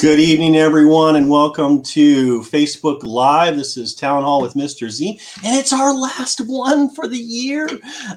Good evening, everyone, and welcome to Facebook Live. This is Town Hall with Mr. Z, and it's our last one for the year.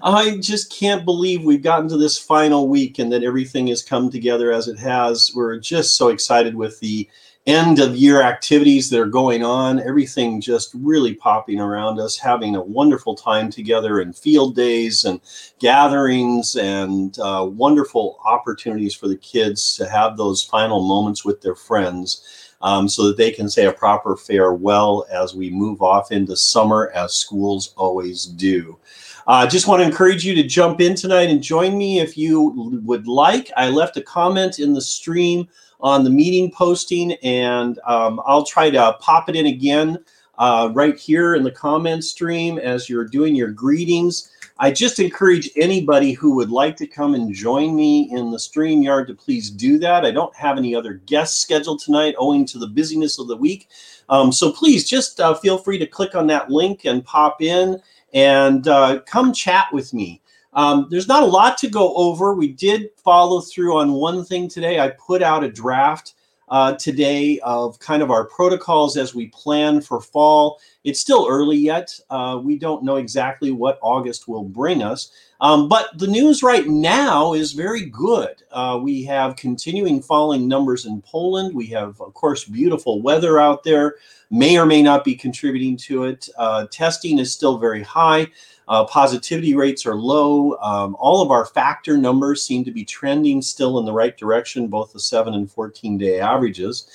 I just can't believe we've gotten to this final week and that everything has come together as it has. We're just so excited with the end of year activities that are going on, everything just really popping around us, having a wonderful time together in field days and gatherings and uh, wonderful opportunities for the kids to have those final moments with their friends. Um, so that they can say a proper farewell as we move off into summer, as schools always do. I uh, just want to encourage you to jump in tonight and join me if you would like. I left a comment in the stream on the meeting posting, and um, I'll try to pop it in again uh, right here in the comment stream as you're doing your greetings. I just encourage anybody who would like to come and join me in the StreamYard to please do that. I don't have any other guests scheduled tonight owing to the busyness of the week. Um, so please just uh, feel free to click on that link and pop in and uh, come chat with me. Um, there's not a lot to go over. We did follow through on one thing today. I put out a draft uh, today of kind of our protocols as we plan for fall. It's still early yet. Uh, we don't know exactly what August will bring us. Um, but the news right now is very good. Uh, we have continuing falling numbers in Poland. We have, of course, beautiful weather out there, may or may not be contributing to it. Uh, testing is still very high. Uh, positivity rates are low. Um, all of our factor numbers seem to be trending still in the right direction, both the 7 and 14 day averages.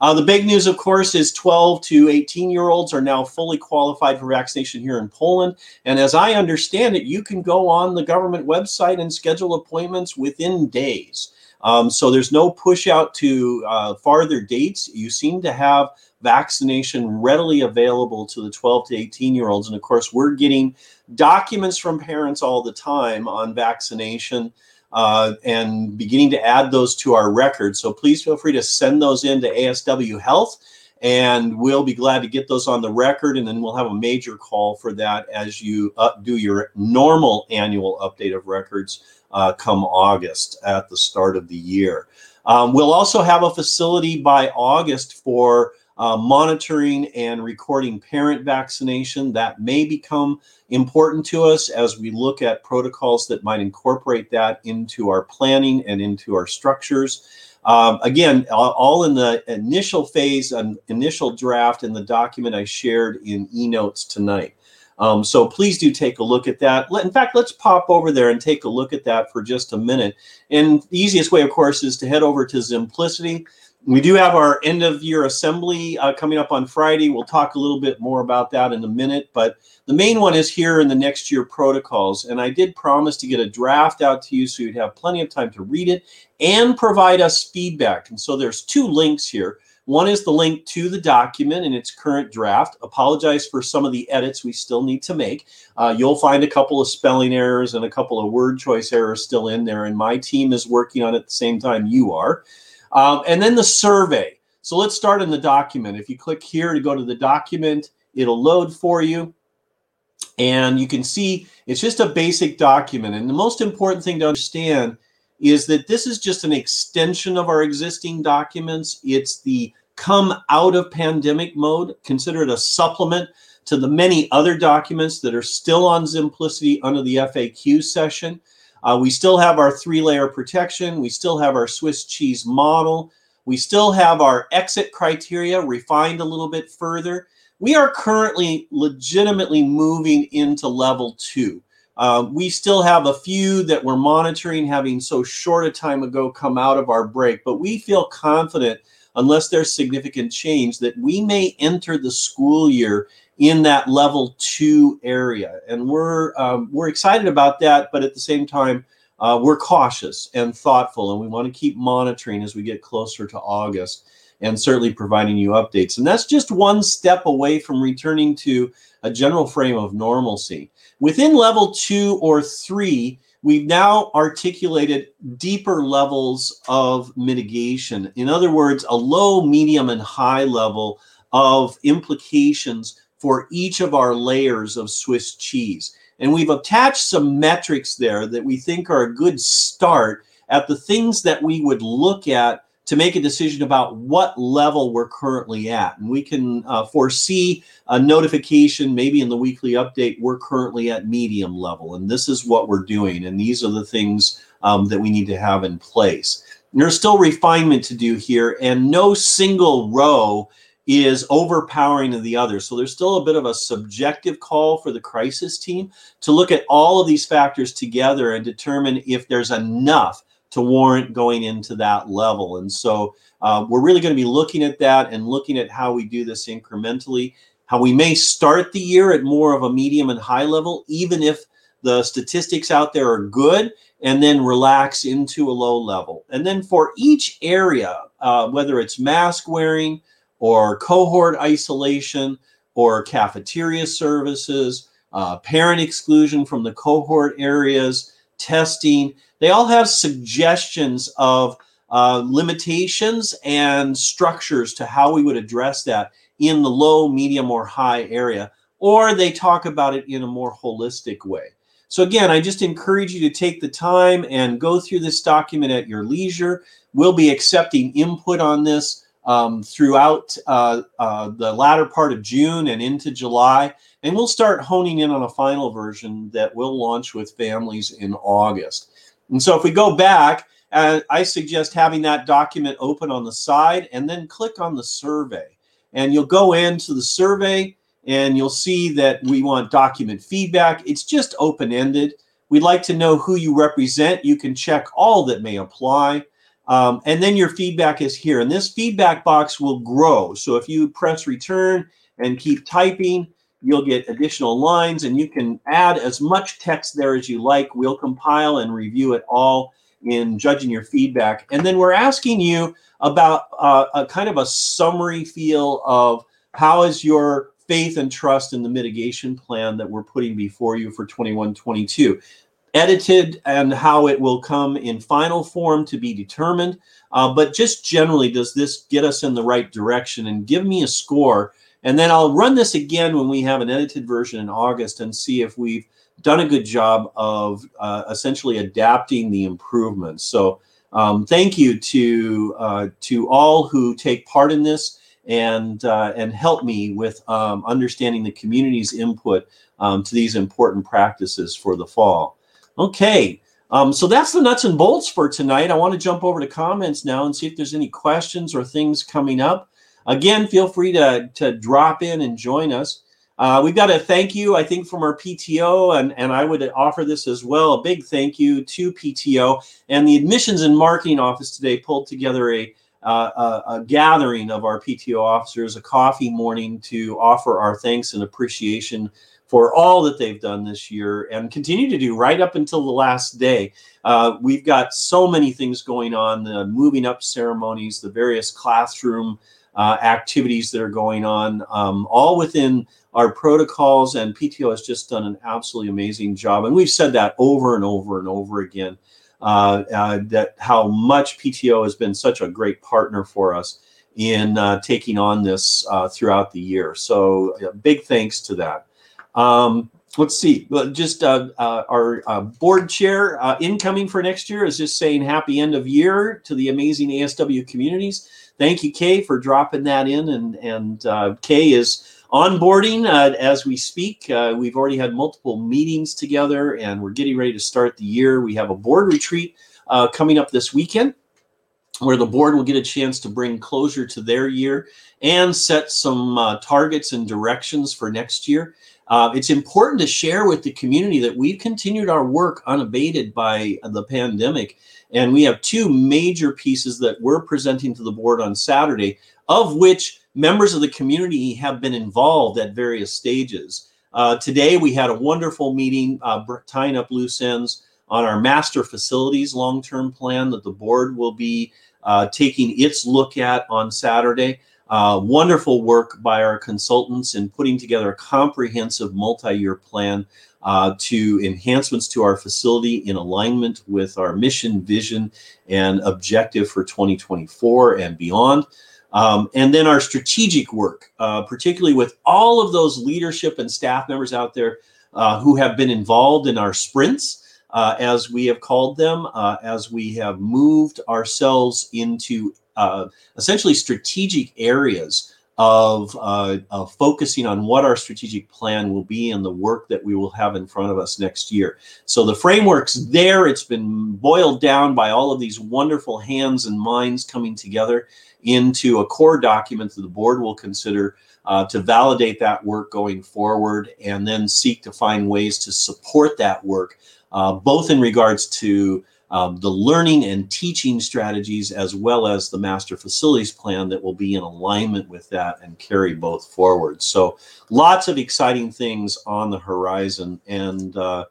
Uh, the big news, of course, is 12 to 18 year olds are now fully qualified for vaccination here in Poland. And as I understand it, you can go on the government website and schedule appointments within days. Um, so there's no push out to uh, farther dates. You seem to have vaccination readily available to the 12 to 18 year olds. And of course, we're getting documents from parents all the time on vaccination uh, and beginning to add those to our record. So please feel free to send those in to ASW Health and we'll be glad to get those on the record and then we'll have a major call for that as you uh, do your normal annual update of records uh, come august at the start of the year um, we'll also have a facility by august for uh, monitoring and recording parent vaccination. That may become important to us as we look at protocols that might incorporate that into our planning and into our structures. Um, again, all in the initial phase, an initial draft in the document I shared in eNotes tonight. Um, so please do take a look at that. In fact, let's pop over there and take a look at that for just a minute. And the easiest way, of course, is to head over to Zimplicity. We do have our end of year assembly uh, coming up on Friday. We'll talk a little bit more about that in a minute, but the main one is here in the next year protocols. And I did promise to get a draft out to you so you'd have plenty of time to read it and provide us feedback. And so there's two links here. One is the link to the document in its current draft. Apologize for some of the edits we still need to make. Uh, you'll find a couple of spelling errors and a couple of word choice errors still in there, and my team is working on it at the same time you are. Um, and then the survey. So let's start in the document. If you click here to go to the document, it'll load for you. And you can see it's just a basic document. And the most important thing to understand is that this is just an extension of our existing documents. It's the come out of pandemic mode. Consider it a supplement to the many other documents that are still on Simplicity under the FAQ session. Uh, we still have our three layer protection. We still have our Swiss cheese model. We still have our exit criteria refined a little bit further. We are currently legitimately moving into level two. Uh, we still have a few that we're monitoring, having so short a time ago come out of our break, but we feel confident, unless there's significant change, that we may enter the school year in that level two area. And we're um, we're excited about that, but at the same time, uh, we're cautious and thoughtful, and we want to keep monitoring as we get closer to August, and certainly providing you updates. And that's just one step away from returning to a general frame of normalcy. Within level two or three, we've now articulated deeper levels of mitigation. In other words, a low, medium, and high level of implications for each of our layers of Swiss cheese. And we've attached some metrics there that we think are a good start at the things that we would look at to make a decision about what level we're currently at. And we can uh, foresee a notification, maybe in the weekly update, we're currently at medium level. And this is what we're doing. And these are the things um, that we need to have in place. There's still refinement to do here, and no single row is overpowering the other. So there's still a bit of a subjective call for the crisis team to look at all of these factors together and determine if there's enough to warrant going into that level. And so uh, we're really going to be looking at that and looking at how we do this incrementally, how we may start the year at more of a medium and high level, even if the statistics out there are good, and then relax into a low level. And then for each area, uh, whether it's mask wearing or cohort isolation or cafeteria services, uh, parent exclusion from the cohort areas, testing, they all have suggestions of uh, limitations and structures to how we would address that in the low, medium, or high area, or they talk about it in a more holistic way. So, again, I just encourage you to take the time and go through this document at your leisure. We'll be accepting input on this um, throughout uh, uh, the latter part of June and into July. And we'll start honing in on a final version that we'll launch with families in August. And so if we go back, uh, I suggest having that document open on the side and then click on the survey. And you'll go into the survey and you'll see that we want document feedback. It's just open ended. We'd like to know who you represent. You can check all that may apply. Um, and then your feedback is here. And this feedback box will grow. So if you press return and keep typing, you'll get additional lines and you can add as much text there as you like. We'll compile and review it all in judging your feedback. And then we're asking you about uh, a kind of a summary feel of how is your faith and trust in the mitigation plan that we're putting before you for 21 22 edited and how it will come in final form to be determined uh, but just generally does this get us in the right direction and give me a score and then I'll run this again when we have an edited version in August and see if we've done a good job of uh, essentially adapting the improvements. So um, thank you to uh, to all who take part in this and uh, and help me with um, understanding the community's input um, to these important practices for the fall. Okay. Um, so that's the nuts and bolts for tonight. I want to jump over to comments now and see if there's any questions or things coming up. Again, feel free to, to drop in and join us. Uh, we've got a thank you, I think, from our PTO, and, and I would offer this as well. A big thank you to PTO and the admissions and marketing office today pulled together a, uh, a, a, gathering of our PTO officers, a coffee morning to offer our thanks and appreciation for all that they've done this year and continue to do right up until the last day. Uh, we've got so many things going on the moving up ceremonies, the various classroom uh, activities that are going on, um, all within our protocols. And PTO has just done an absolutely amazing job. And we've said that over and over and over again. Uh, uh, that how much PTO has been such a great partner for us in uh, taking on this uh, throughout the year. So big thanks to that. Um, let's see. Just uh, uh, our uh, board chair incoming for next year is just saying happy end of year to the amazing ASW communities thank you, Kay, for dropping that in. And and uh, Kay is onboarding uh, as we speak. Uh, we've already had multiple meetings together, and we're getting ready to start the year. We have a board retreat uh, coming up this weekend. Where the board will get a chance to bring closure to their year and set some uh, targets and directions for next year. Uh, it's important to share with the community that we've continued our work unabated by the pandemic and we have two major pieces that we're presenting to the board on Saturday, of which members of the community have been involved at various stages. Uh, today, we had a wonderful meeting uh, tying up loose ends on our master facilities long term plan that the board will be uh, taking its look at on Saturday. Uh, wonderful work by our consultants in putting together a comprehensive multi year plan uh, to enhancements to our facility in alignment with our mission, vision, and objective for 2024 and beyond. Um, and then our strategic work, uh, particularly with all of those leadership and staff members out there uh, who have been involved in our sprints. Uh, as we have called them, uh, as we have moved ourselves into uh, essentially strategic areas of, uh, of focusing on what our strategic plan will be and the work that we will have in front of us next year. So the framework's there. It's been boiled down by all of these wonderful hands and minds coming together into a core document that the board will consider uh, to validate that work going forward and then seek to find ways to support that work, uh, both in regards to um, the learning and teaching strategies as well as the master facilities plan that will be in alignment with that and carry both forward. So lots of exciting things on the horizon and uh,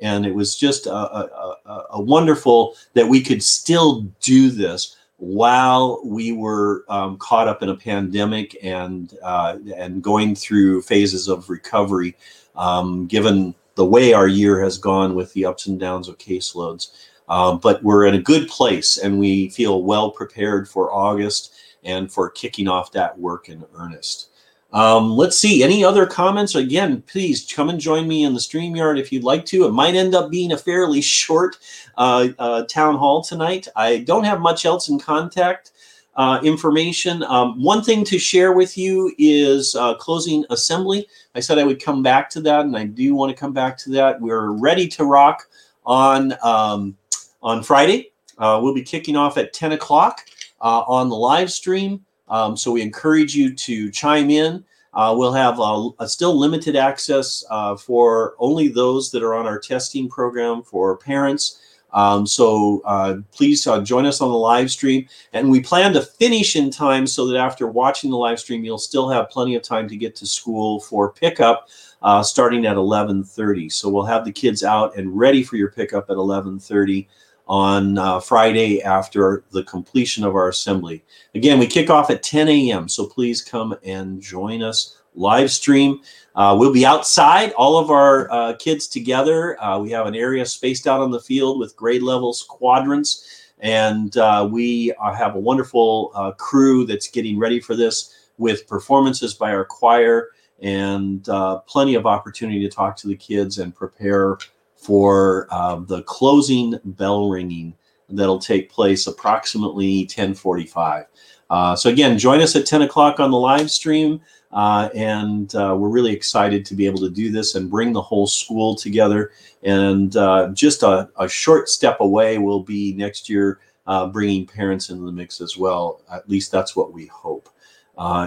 and it was just a, a, a, a, wonderful that we could still do this while we were um, caught up in a pandemic and uh, and going through phases of recovery, um, given the way our year has gone with the ups and downs of caseloads. Um, but we're in a good place and we feel well prepared for August and for kicking off that work in earnest. Um, let's see, any other comments? Again, please come and join me in the StreamYard if you'd like to. It might end up being a fairly short uh, uh, town hall tonight. I don't have much else in contact uh, information. Um, one thing to share with you is uh, closing assembly. I said I would come back to that, and I do want to come back to that. We're ready to rock on um, on Friday. Uh, we'll be kicking off at 10 o'clock uh, on the live stream. Um, so we encourage you to chime in. Uh, we'll have a, a still limited access uh, for only those that are on our testing program for parents. Um, so uh, please uh, join us on the live stream. And we plan to finish in time so that after watching the live stream, you'll still have plenty of time to get to school for pickup uh, starting at 11.30. So we'll have the kids out and ready for your pickup at 11.30 on uh, Friday after the completion of our assembly. Again, we kick off at 10 a.m., so please come and join us live stream. Uh, we'll be outside, all of our uh, kids together. Uh, we have an area spaced out on the field with grade levels quadrants, and uh, we uh, have a wonderful crew that's getting ready for this with performances by our choir and plenty of opportunity to talk to the kids and prepare for uh, the closing bell ringing that'll take place approximately 1045. Uh, so again, join us at 10 o'clock on the live stream. Uh, and uh, we're really excited to be able to do this and bring the whole school together. And uh, just a, a, short step away will be next year uh, bringing parents into the mix as well. At least that's what we hope.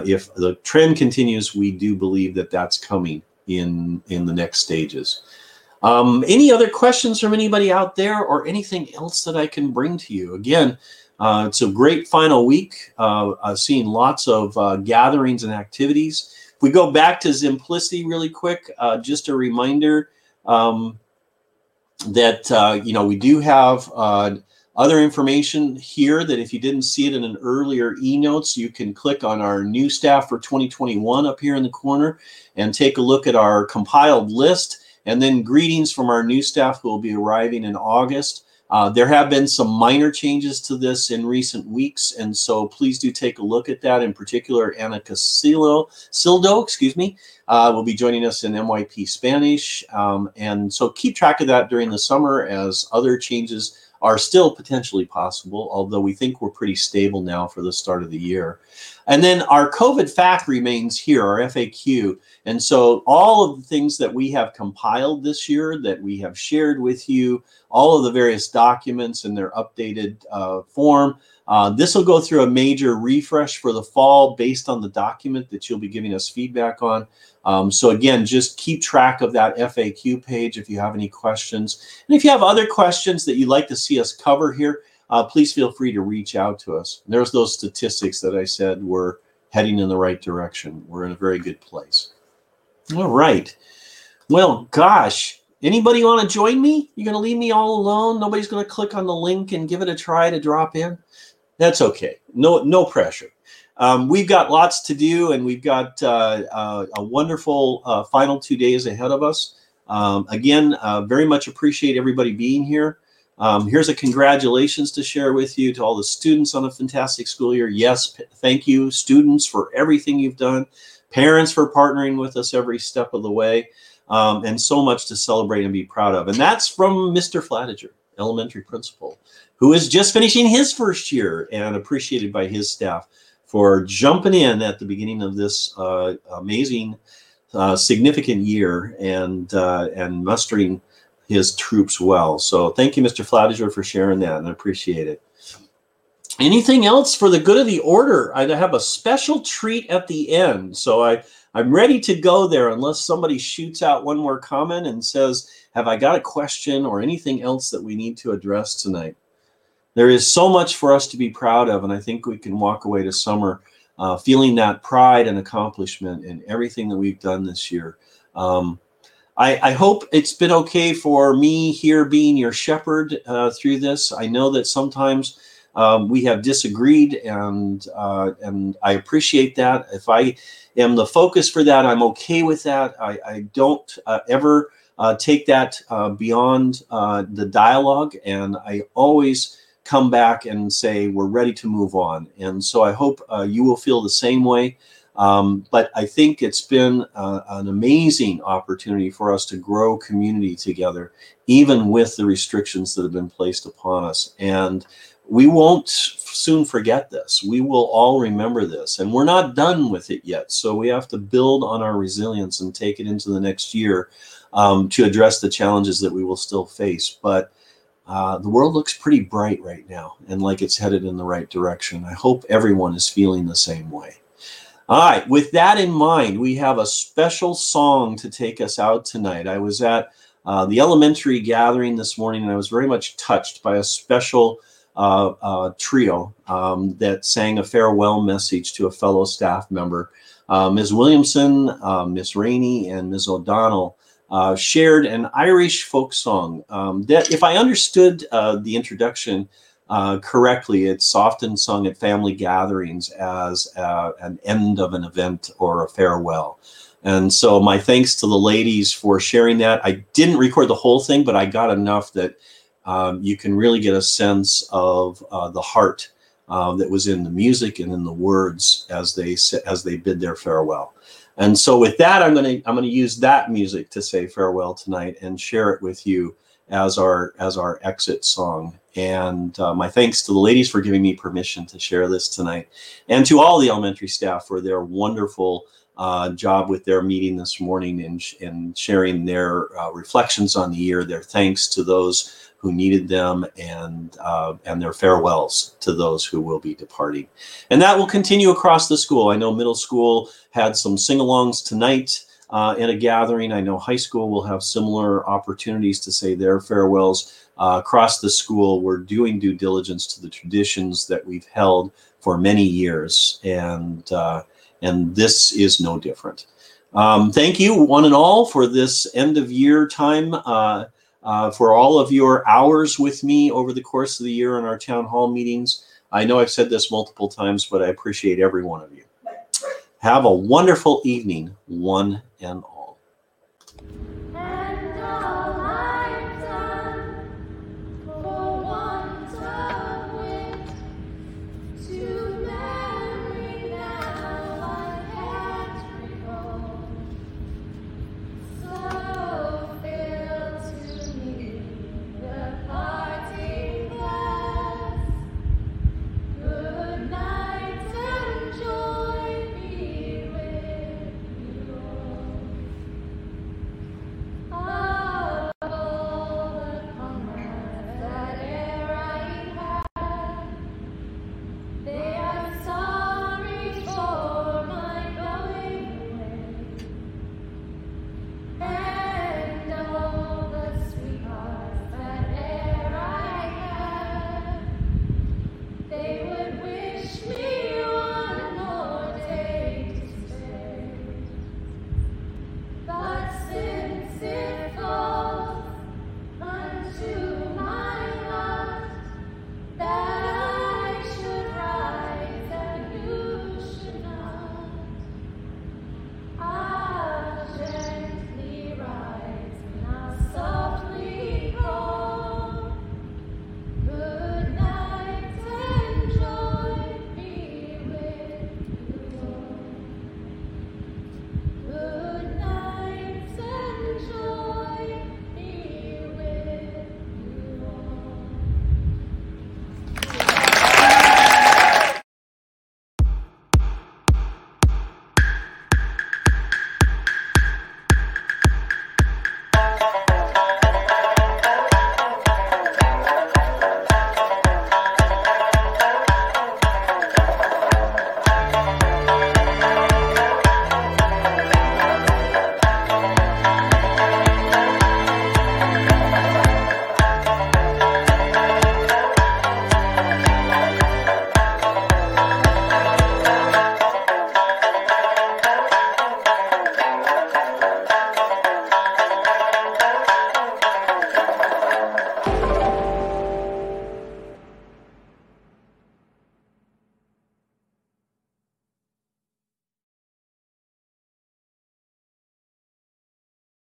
If the trend continues, we do believe that that's coming in in the next stages. Um, any other questions from anybody out there or anything else that I can bring to you? Again, uh, it's a great final week. Uh, seen lots of uh, gatherings and activities. If we go back to Simplicity really quick, uh, just a reminder um, that, uh, you know, we do have other information here that if you didn't see it in an earlier e-notes, you can click on our new staff for 2021 up here in the corner and take a look at our compiled list and then greetings from our new staff who will be arriving in August. Uh, there have been some minor changes to this in recent weeks, and so please do take a look at that. In particular, Anna Casillo, Sildo, excuse me, uh, will be joining us in MYP Spanish. Um, and so keep track of that during the summer as other changes are still potentially possible, although we think we're pretty stable now for the start of the year. And then our COVID fact remains here, our FAQ. And so all of the things that we have compiled this year that we have shared with you, all of the various documents in their updated uh, form, uh, this will go through a major refresh for the fall based on the document that you'll be giving us feedback on. Um, so again, just keep track of that FAQ page if you have any questions. And if you have other questions that you'd like to see us cover here, uh, please feel free to reach out to us. There's those statistics that I said we're heading in the right direction. We're in a very good place. All right. Well, gosh, anybody want to join me? You're going to leave me all alone? Nobody's going to click on the link and give it a try to drop in? That's okay. No, no pressure. Um, we've got lots to do, and we've got uh, uh, a wonderful uh, final two days ahead of us. Um, again, uh, very much appreciate everybody being here. Um, here's a congratulations to share with you to all the students on a fantastic school year. Yes, thank you, students, for everything you've done, parents for partnering with us every step of the way, um, and so much to celebrate and be proud of. And that's from Mr. Flatager. elementary principal, who is just finishing his first year and appreciated by his staff for jumping in at the beginning of this uh, amazing, uh, significant year and uh, and mustering his troops well. So thank you, Mr. Fladiger, for sharing that, and I appreciate it. Anything else for the good of the order? I have a special treat at the end, so I I'm ready to go there unless somebody shoots out one more comment and says, "Have I got a question or anything else that we need to address tonight?" There is so much for us to be proud of, and I think we can walk away to summer uh, feeling that pride and accomplishment in everything that we've done this year. Um, I, I, hope it's been okay for me here being your shepherd uh, through this. I know that sometimes um, we have disagreed, and uh, and I appreciate that. If I am the focus for that, I'm okay with that. I, I don't uh, ever uh, take that uh, beyond uh, the dialogue, and I always come back and say we're ready to move on. And so I hope you will feel the same way. Um, but I think it's been uh, an amazing opportunity for us to grow community together, even with the restrictions that have been placed upon us. And we won't soon forget this. We will all remember this. And we're not done with it yet. So we have to build on our resilience and take it into the next year um, to address the challenges that we will still face. But uh, the world looks pretty bright right now and like it's headed in the right direction. I hope everyone is feeling the same way. All right, with that in mind, we have a special song to take us out tonight. I was at uh, the elementary gathering this morning and I was very much touched by a special uh, uh, trio um, that sang a farewell message to a fellow staff member. Uh, Ms. Williamson, Ms. Rainey, and Ms. O'Donnell uh, shared an Irish folk song um, that, if I understood the introduction, uh, correctly, it's often sung at family gatherings as uh, an end of an event or a farewell. And so, my thanks to the ladies for sharing that. I didn't record the whole thing, but I got enough that um, you can really get a sense of uh, the heart uh, that was in the music and in the words as they as they bid their farewell. And so, with that, I'm going to I'm going to use that music to say farewell tonight and share it with you as our as our exit song. And uh, my thanks to the ladies for giving me permission to share this tonight, and to all the elementary staff for their wonderful uh, job with their meeting this morning and, and sharing their uh, reflections on the year, their thanks to those who needed them, and uh, and their farewells to those who will be departing. And that will continue across the school. I know middle school had some sing-alongs tonight uh, in a gathering. I know high school will have similar opportunities to say their farewells. Uh, across the school, we're doing due diligence to the traditions that we've held for many years, and uh, and this is no different. Um, thank you, one and all, for this end of year time. Uh, uh, for all of your hours with me over the course of the year in our town hall meetings. I know I've said this multiple times, but I appreciate every one of you. Have a wonderful evening, one and all.